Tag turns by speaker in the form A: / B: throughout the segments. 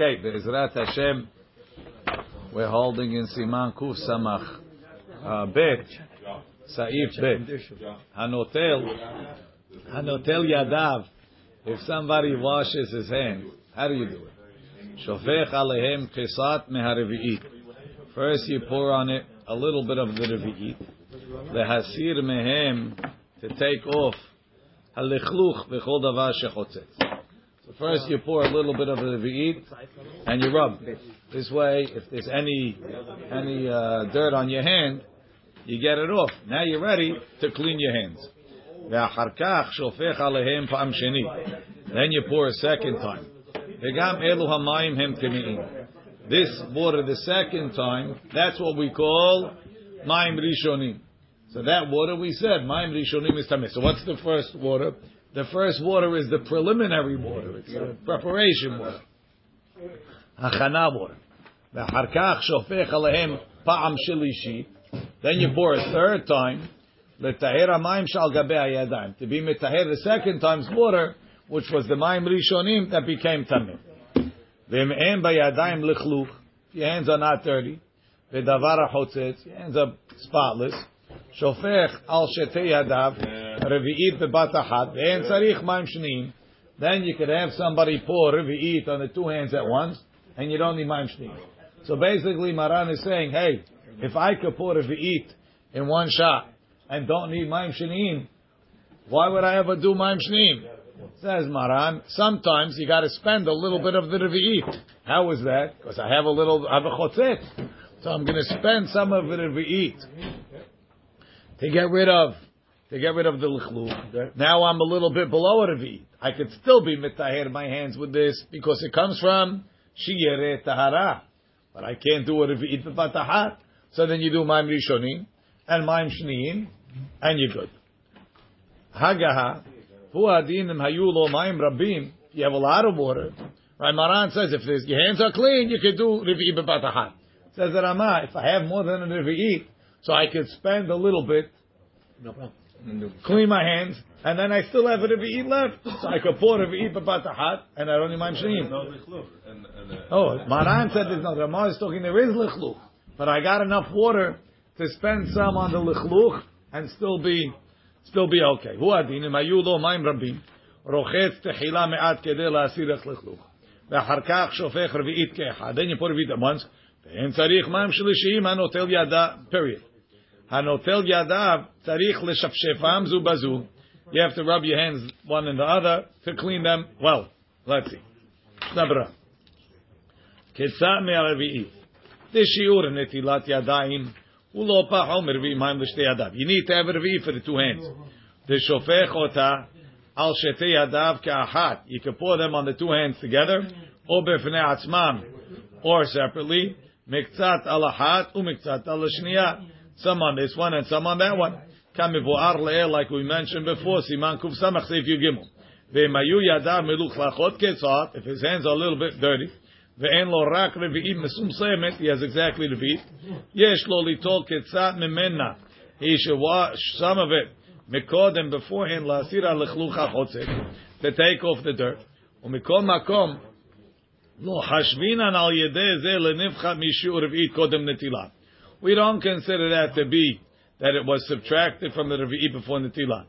A: Okay, Be'ezrat Hashem, we're holding in Siman Kuf Samach uh, Bet, Saif Bet, Hanotel, Hanotel Yadav. If somebody washes his hand, how do you do it? Shofech alehem kesat meharevi'it. First you pour on it a little bit of the revi'it. Lehasir mehem to take off halichluk v'chol davar shechotzet. So first you pour a little bit of the ve'id and you rub. This way, if there's any any uh, dirt on your hand, you get it off. Now you're ready to clean your hands. Then you pour a second time. This water the second time, that's what we call Maim Rishonim. So that water we said, Maim Rishonim is Tameh. So what's the first water? The first water is the preliminary water. It's the preparation water. הכנה water. ואחר כך שופך עליהם פעם שלישי. Then you pour a third time. לטהר המים שעל גבי הידיים. To be metaher the second time's water, which was the מים ראשונים that became tameh. ואם אין בידיים לכלוך, your hands are not dirty, ודבר החוצץ, your hands are spotless, שופך על שתי ידיו, revi'it bebat achat, ve'en tzarich ma'im shneim, then you could have somebody pour revi'it on the two hands at once, and you don't need ma'im shneim. So basically, Maran is saying, hey, if I could pour revi'it in one shot, and don't need ma'im shneim, why would I ever do ma'im shneim? Says Maran, sometimes you got to spend a little bit of the revi'it. How is that? Because I have a little, I have a chotzet. So I'm going to spend some of the revi'it to get rid of to get rid of the lichluk. Now I'm a little bit below a revi'it. I could still be mitaher my hands with this because it comes from shiyere tahara. But I can't do a revi'it b'patahat. So then you do ma'im rishonim and ma'im shniyim and you're good. Hagaha, hu adinim hayu lo ma'im rabim. You have a lot of water. Right, Maran says if your hands are clean, you can do revi'it b'patahat. Says the Rama, if I have more than a revi'it, so I could spend a little bit,
B: No problem
A: clean my hands, and then I still have a revi'it left. So I could pour revi'it b'patahat, and I don't need my shneim.
C: No lichluk. And, and, uh,
A: Oh, Maran said there's no. Rama is talking there is lichluch, but I got enough water to spend some on the lichluch and still be, still be okay. Hu adinim hayu lo מים רבים, רוחץ תחילה מעט כדי להסיר את לכלוך. ואחר כך שופך רביעית כאחד. Then you pour רביעית at once. ואין צריך מים שלישיים הנוטל ידה, period. Hanotel yadav tarich l'shafshefam zu bazu. You have to rub your hands one and the other to clean them well. Let's see. Snabra. Ketsa me'arvi'i. This shiur netilat yadayim ulo pachom rvi'im haim l'shtei yadav. You need to have rvi'i for the two hands. The shofech otah al shete yadav ka'achat. You can pour them on the two hands together or b'fnei atzmam or separately. Miktzat al achat u miktzat al shniyah. Some on this one and some on that one. כמבואר לעיל, like we mentioned before, סימן קס"ח סעיף י"ג. ואם היו ידיו מלוכלכות כצעת, if his hands are a little bit dirty, ואין לו רק רביעית מסומסמת, he has exactly רביעית, יש לו ליטול קצת ממנה. He should wash some of it מקודם, beforehand, להסיר הלכלוך החוצת, to take off the dirt. ומכל מקום, לא חשבינן על ידי זה לנבחת משיעור רביעית קודם נטילה. we don't consider that to be that it was subtracted from the Ravi'i before Netilah.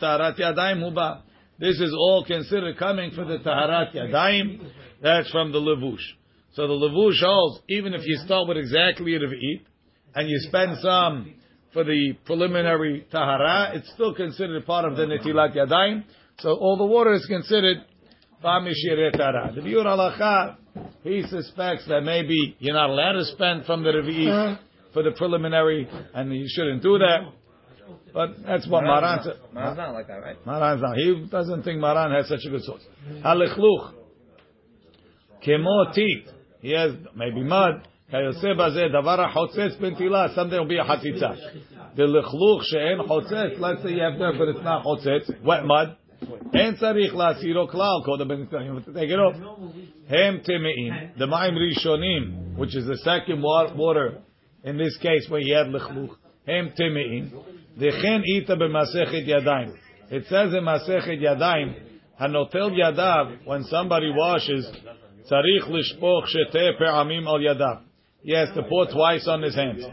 A: Taharat huba. This is all considered coming for the taharat yadayim. That's from the levush. So the levush holds, even if you start with exactly a and you spend some for the preliminary tahara, it's still considered part of the netilat yadayim. So all the water is considered ba'mishire. The biur he suspects that maybe you're not allowed to spend from the revi'it for the preliminary, and you shouldn't do that. But that's what Maran said.
B: Maran's not like that, right?
A: Maran's not. He doesn't think Maran has such a good source. Halichluch. Kemo tit. He has maybe mud. כיוצא בזה, דבר החוצץ בנטילה, something will be a חציצה. ולכלוך שאין חוצץ, let's say you have dirt but it's not חוצץ, wet mud, אין צריך להסירו כלל, קודם בנטילה, you have to take it off. הם טמאים, the מים ראשונים, which is the second wa- water, in this case where you had לכלוך, הם טמאים, וכן איתה במסכת ידיים. It says in מסכת ידיים, Hanotel yadav, when somebody washes, tzarich lishpoch shete pe'amim al yadav. He has to pour twice on his hands.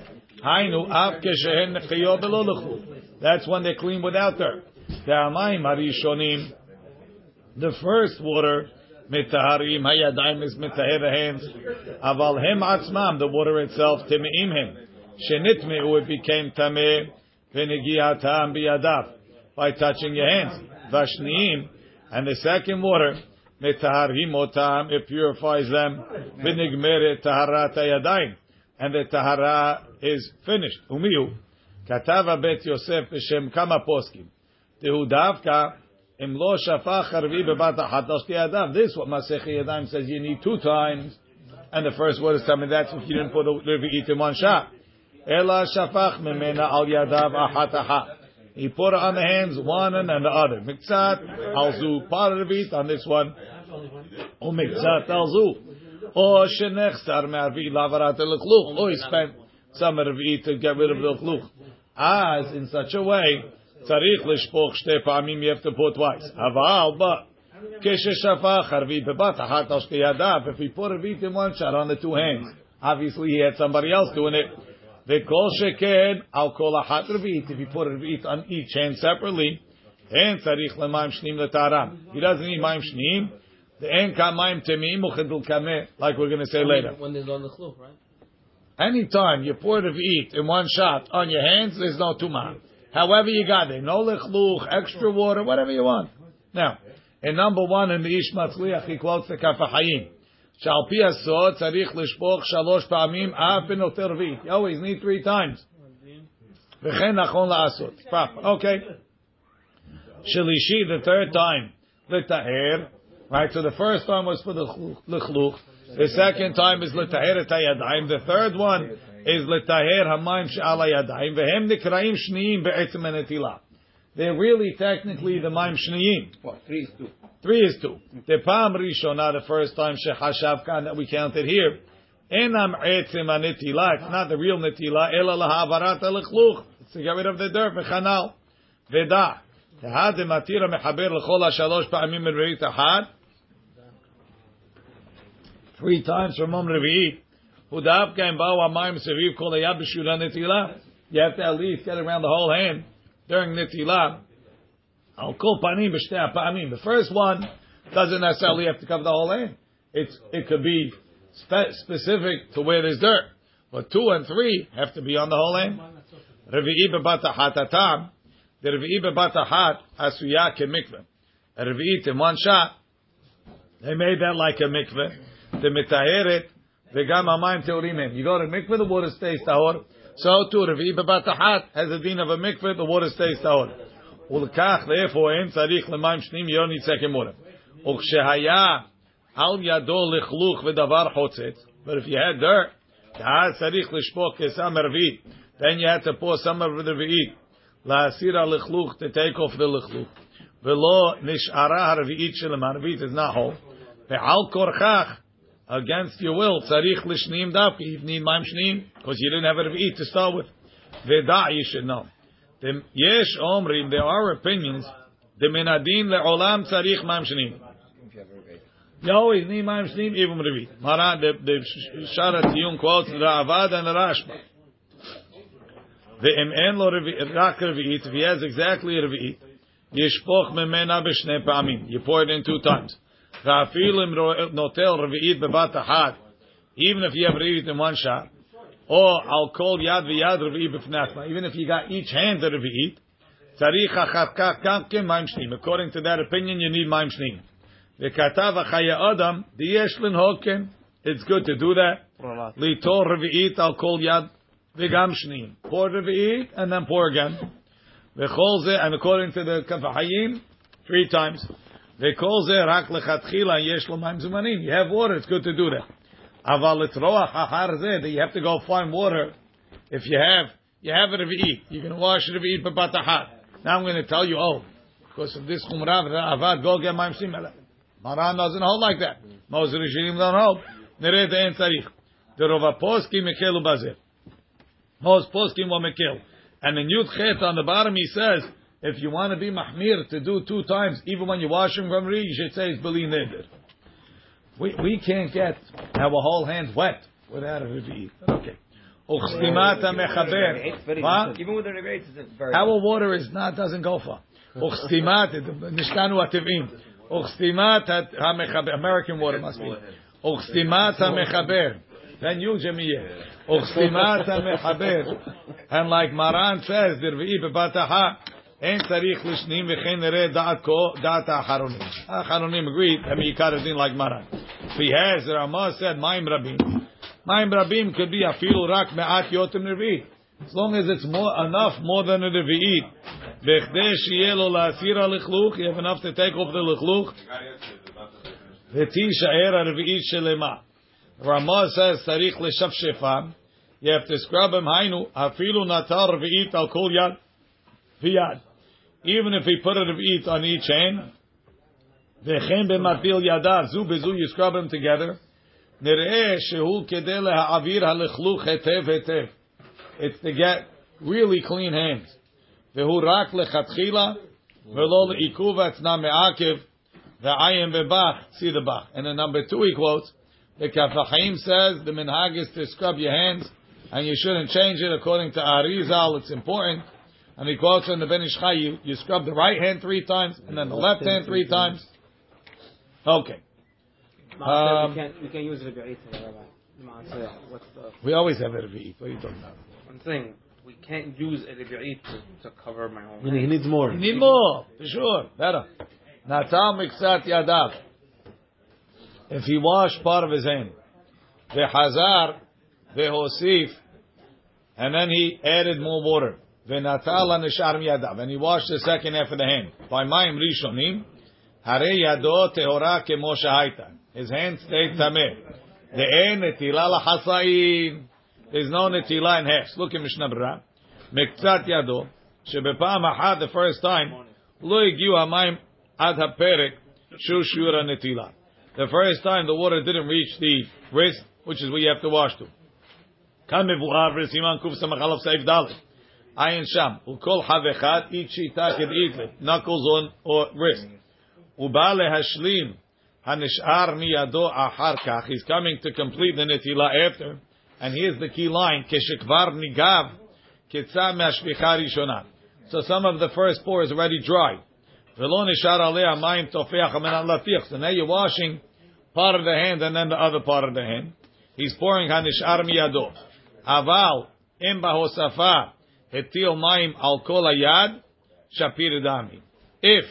A: Hainu av keshehen nechiyot belo lechlu. That's when they clean without dirt. Te'amayim harishonim. The first water, mitaharim hayadayim is mitaher the hands. Aval hem atzmam, the water itself, timeim him. Shenitmeu, it became tameh, v'negiatam biyadav. By touching your hands. Vashniim, and the second water, metaharim otam, it purifies them. V'nigmeret taharat hayadayim. And the tahara is finished. Umiu. Katava bet Yosef b'shem kama poskim. Tehu davka, im shafach harvi bebat yadav. This what Masech Yadayim says you need two times. And the first word is me that's if you didn't put the revi'it in one shot. Ela shafach memena al yadav. He put it on the hands, one and then the other. Alzu, part of it on this one. Oh, Mikzat alzu. Oh, Shenechsar me'arvi lavarat Or oh, he spent some revi'it to get rid of the chluch. Ah, As in such a way, tzarich lishpoch shte pa'amim, you have to put twice. Aval, but כששפך ערבית בבת אחת על שתי ידיו, if he put ערבית in one shot on the two hands, obviously he had somebody else doing it. וכל שכן על כל אחת רביעית, if he put רביעית on each hand separately, אין צריך למים שניים לטהרם. He doesn't need מים שניים, ואין כאן מים טמאים וכדל קמא, like we're going to say later.
B: When there's on the chluch, right?
A: Anytime you pour revi'it in one shot on your hands, there's no tumah. However you got it. no lichluch, extra water, whatever you want. Now, in number one in the Ish he quotes the Kafahayim. Shal pi aso tzarich lishpoch shalosh pa'amim af benoter vi. You always need three times. V'chen nachon la'asot. Proper. Okay. Shalishi, the third time. L'ta'er. Right, so the first time was for the chluch. The second time is l'ta'er etayadayim. The third one is לטהר המים שעל הידיים. והם נקראים שניים בעצם הנטילה. They're really technically the מים שניים.
B: What? Three is two.
A: Three is two. The Pam Rishonah, the first time Shechashav Khan that we counted here. Enam etzim anitila. It's not the real netila. Ela lahavarat alechluch. It's to get rid of the dirt. V'chanal. V'da. Tehad matira mechaber l'chol hashalosh pa'amim revi'it ahad. Three times from Mom Revi'it. and Seviv Kol. You have to at least get around the whole hand during Netila. I'll call panim b'shtei panim. The first one doesn't necessarily have to cover the whole hand. It's it could be spe- specific to where there's dirt, but two and three have to be on the whole hand. Revi'i bebatahat atam. The revi'i bebatahat asuya kemikveh. A revi'it in one shot. They made that like a mikveh. The mitaheret v'gam amayim teorim. You go to mikveh, the water stays tahor. So too, revi'i bebatahat has a din of a mikveh, the water stays tahor. ולכך, therefore, אין צריך למים שניים יוני second water. וכשהיה על ידו לכלוך ודבר חוצץ, but if you had dirt, היה צריך לשפוך כסם רביעית, then you had to pour some of the רביעית, להסיר הלכלוך, to take off the לכלוך. ולא נשארה הרביעית שלהם, הרביעית is not whole. ועל כורכך, against your will. Tzarich lishnim dafki. You need maim because you didn't have enough to eat to start with. Veda, you should know. Yesh omrim. There are opinions. The menadin le'olam tzarich maim shneim. You always need maim shneim even revi. Maran the the Shara Tiyun quotes the and the Rashba. The im'en lo rak revi'it. If he has exactly revi'it, yishpoch memena. You pour it in two times. Even if you have revit in one shot. Or I'll call yad v'yad revi'i b'fnatma. Even if you got each hand a revi'it, tzarich achakach kamkin maim shnim. According to that opinion, you need maim shnim. V'katav achaya adam diyesh hoken. It's good to do that. Litor revi'it, I'll call yad v'gam shnim. Pour revi'it and then pour again. V'chol ze, and according to the kafahayim, three times. V'kol ze rak lechatchila yesh lo maim zumanim. You have water, it's good to do that. Aval etroach achar zeh, that you have to go find water. If you have, you have it revi'it. You can wash it revi'it b'batachat. Now I'm going to tell you, oh, because of this chumrav, avad, go get ma'im shim. Maran doesn't hold like that. Most Rishonim don't hold. Nered ein tzarich. The Rova Poskim mekelu bazeh. Most Poskim will mekel. And in Yud Chet on the bottom he says, If you want to be mahmir to do two times, even when you're washing from Ri, you should say it's beli neder. We, we can't get our whole hand wet without a revi'it. Okay. Uchstimat mechaber. What?
B: Even with the rebates, it's very.
A: Our water is not doesn't go far. Uchstimat nishkanu ativim. Uchstimat hamechaber. American water must be. Uchstimat hamechaber. Then you Jamiyah. Uchstimat hamechaber. And like Maran says, dirvi'i bebataha. אין צריך לשנים וכן נראה דעת כה, דעת האחרונים. האחרונים agreed, הם עיקר הדין like מרן. He has, the Ramah said, מים רבים. מים רבים could be אפילו רק מעט יותם רביעית. As long as it's more, enough more than a רביעית. בכדי שיהיה לו להסיר הלכלוך, you have enough to take off the לכלוך. ותישאר הרביעית שלמה. Ramah says, צריך לשפשפם. You have to scrub him, היינו, אפילו נטל רביעית על כל יד ויד. Even if he put a revit on each hand, וכן במטיל ידיו, זו בזו you scrub them together, נראה שהוא כדי להעביר הלכלוך היטב היטב. It's to get really clean hands. והוא רק לכתחילה, ולא לעיכוב עצנה מעכב, ועיין בבח, see the bach. And in number two he quotes, the Kafahim says, the minhag is to scrub your hands, and you shouldn't change it according to Arizal, it's important. And he quotes in the Ben Ish Chai, you, you scrub the right hand three times, and then the left hand three times. Okay. Um,
C: we can't we can't use it Rabbi Rabbi. What's the?
A: We always have it eat. What are you talking about?
C: I'm saying we can't use a Rabbi to, to cover my whole.
D: He needs more.
A: You need more, for sure. Better. Natal miksat yadav. If he washed part of his hand, the hazar, the hosif, and then he added more water, V'natala nishar yadav. And he washed the second half of the hand. By mayim rishonim, hare yado tehora kemo shahaita. His hand stayed tameh. De'en netila lahasayin. There's no netila in halves. Look at Mishnah Berurah. Mekzat yado. שבפעם the first time, לא הגיעו המים עד הפרק shushura שיעור The first time the water didn't reach the wrist, which is where you have to wash to. כאן מבואר בסימן קס"א סעיף Ayin sham. Ukol havechat each shita could eat knuckles on or wrist. Ubale hashlim hanishar miyado ahar kach. He's coming to complete the netila after, and here's the key line: keshikvar nigav ketza me'ashvicha rishona. So some of the first pour is already dry. Velo nishar alei amayim tofeach amenat latiach. So now you're washing part of the hand and then the other part of the hand. He's pouring hanishar miyado. Aval im bahosafa. Hetil Maim Al Kol Ayad Shapir Dami. If,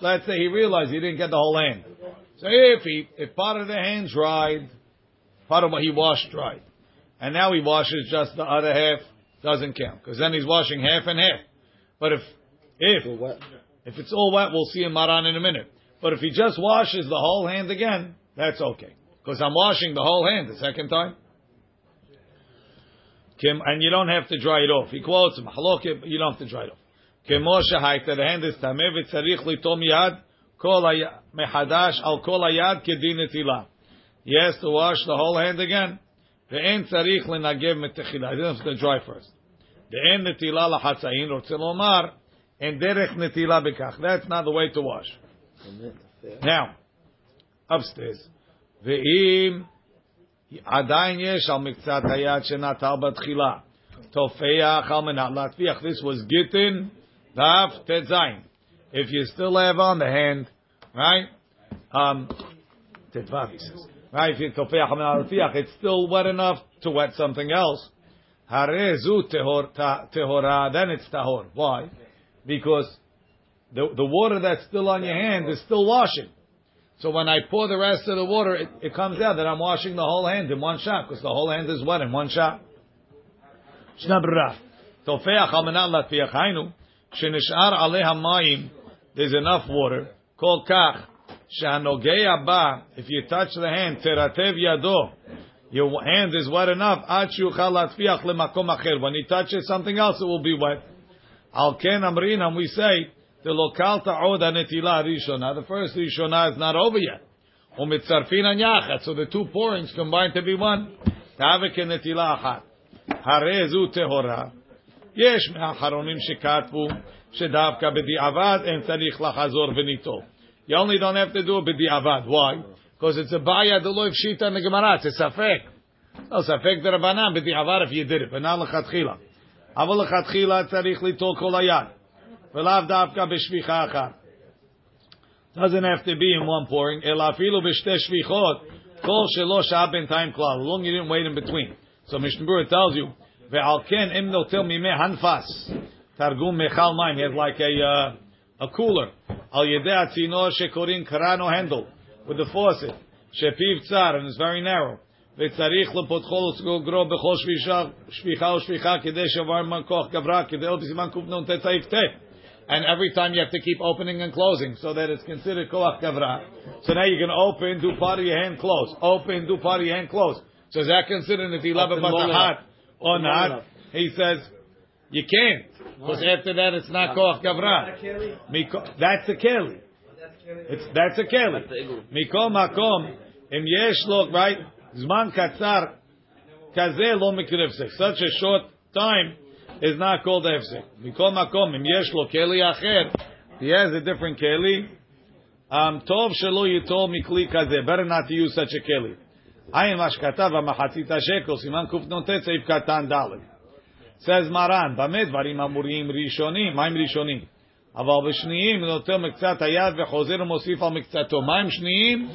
A: let's say he realized he didn't get the whole hand. So if he, if part of the hand dried, part of what he washed dried, and now he washes just the other half, doesn't count, because then he's washing half and half. But if, if, if it's all wet, we'll see him maran in a minute. But if he just washes the whole hand again, that's okay. Because I'm washing the whole hand the second time. Kim, and you don't have to dry it off. He quotes Mahalokim, you don't have to dry it off. כמו שהייתה, the hand is טמא וצריך לטום יד כל היד, מחדש על כל היד כדין נטילה. He has to wash the whole hand again. ואין צריך לנגב מתחילה. He doesn't have to dry first. ואין נטילה לחצאין, רוצה לומר, אין דרך נטילה בכך. That's not the way to wash. Now, upstairs. ואם עדיין יש על מקצת היד שנטל בתחילה, תופח על מנת להטפיח. This was גיטין, דף ט"ז. If you still have on the hand, right? Um, ט"ו, he says. Right, if you tofeach al it's still wet enough to wet something else. Harezu tehora, then it's tahor. Why? Because the, the water that's still on your hand is still washing. So when I pour the rest of the water, it, it comes out that I'm washing the whole hand in one shot, because the whole hand is wet in one shot. There's enough water, if you touch the hand, your hand is wet enough, ad. When he touches something else, it will be wet. We say, the lokal ta'od netila rishona. The first rishona is not over yet. Umitzarfin anyachat. So the two pourings combine to be one. Tavik netila achat. Harezu tehora. יש מהאחרונים שכתבו שדווקא בדיעבד אין צריך לחזור וניטול. You only don't have to do it בדיעבד. Why? Because it's a בעיה דלא הפשיטה in the Gemara. It's a ספק. לא, ספק דרבנן בדיעבד if you did it, but not לכתחילה. אבל לכתחילה צריך ליטול כל היד. ולאו דווקא בשפיכה אחת. doesn't have to be in one pouring, אלא אפילו בשתי שפיכות, כל שלא שעה בינתיים כלל, long you didn't wait in between. So Mishnah Berurah tells you, ועל כן אם נוטל מימי הנפס, תרגום מיכל מים, he has like a, uh, a cooler, על ידי הצינור שקוראים קרן או handle, with the faucet, שפיו צר, and it's very narrow, וצריך לפותחו לסגרו בכל שפיכה, שפיכה או שפיכה, כדי שעבר מכוח גברה, כדי עוד בסימן קנ"ט צעיף ט. And every time you have to keep opening and closing so that it's considered koach gavra. So now you can open, do part of your hand close. Open, do part of your hand close. So is that considered if you love it hot or not? He says, you can't. Because after that it's not koach gavra. Miko- That's a keli. It's, that's a keli. Mikol makom, im yesh lo, right? Zman katzar, kaze lo mikrivsek. Such a short time is not called hefsek. Mikol makom, im yesh lo keli acher, he has a different keli. Um, tov shelo yitol mikli kaze. Better not to use such a keli. Ayin mashkatav amachatzit shekel, siman kuf notet seif katan dalet. Says Maran, במה דברים אמורים ראשונים? מה הם ראשונים? אבל בשניים נוטל מקצת היד וחוזר ומוסיף על מקצתו. מה הם שניים?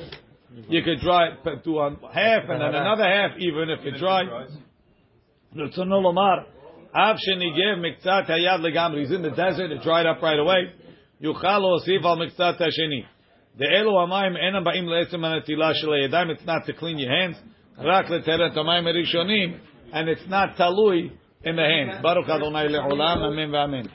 A: You could dry it to a half and then another half even if it's dry. רצונו לומר, אף שניגב מקצת היד לגמרי, he's in the desert, it dried up right away, יוכל להוסיף על מקצת השני. דאלו המים אינם באים לעצם הנטילה של הידיים, it's not to clean your hands, רק לטהרת המים הראשונים, and it's not תלוי in the hands. Baruch Adonai le'olam, amen v'amen.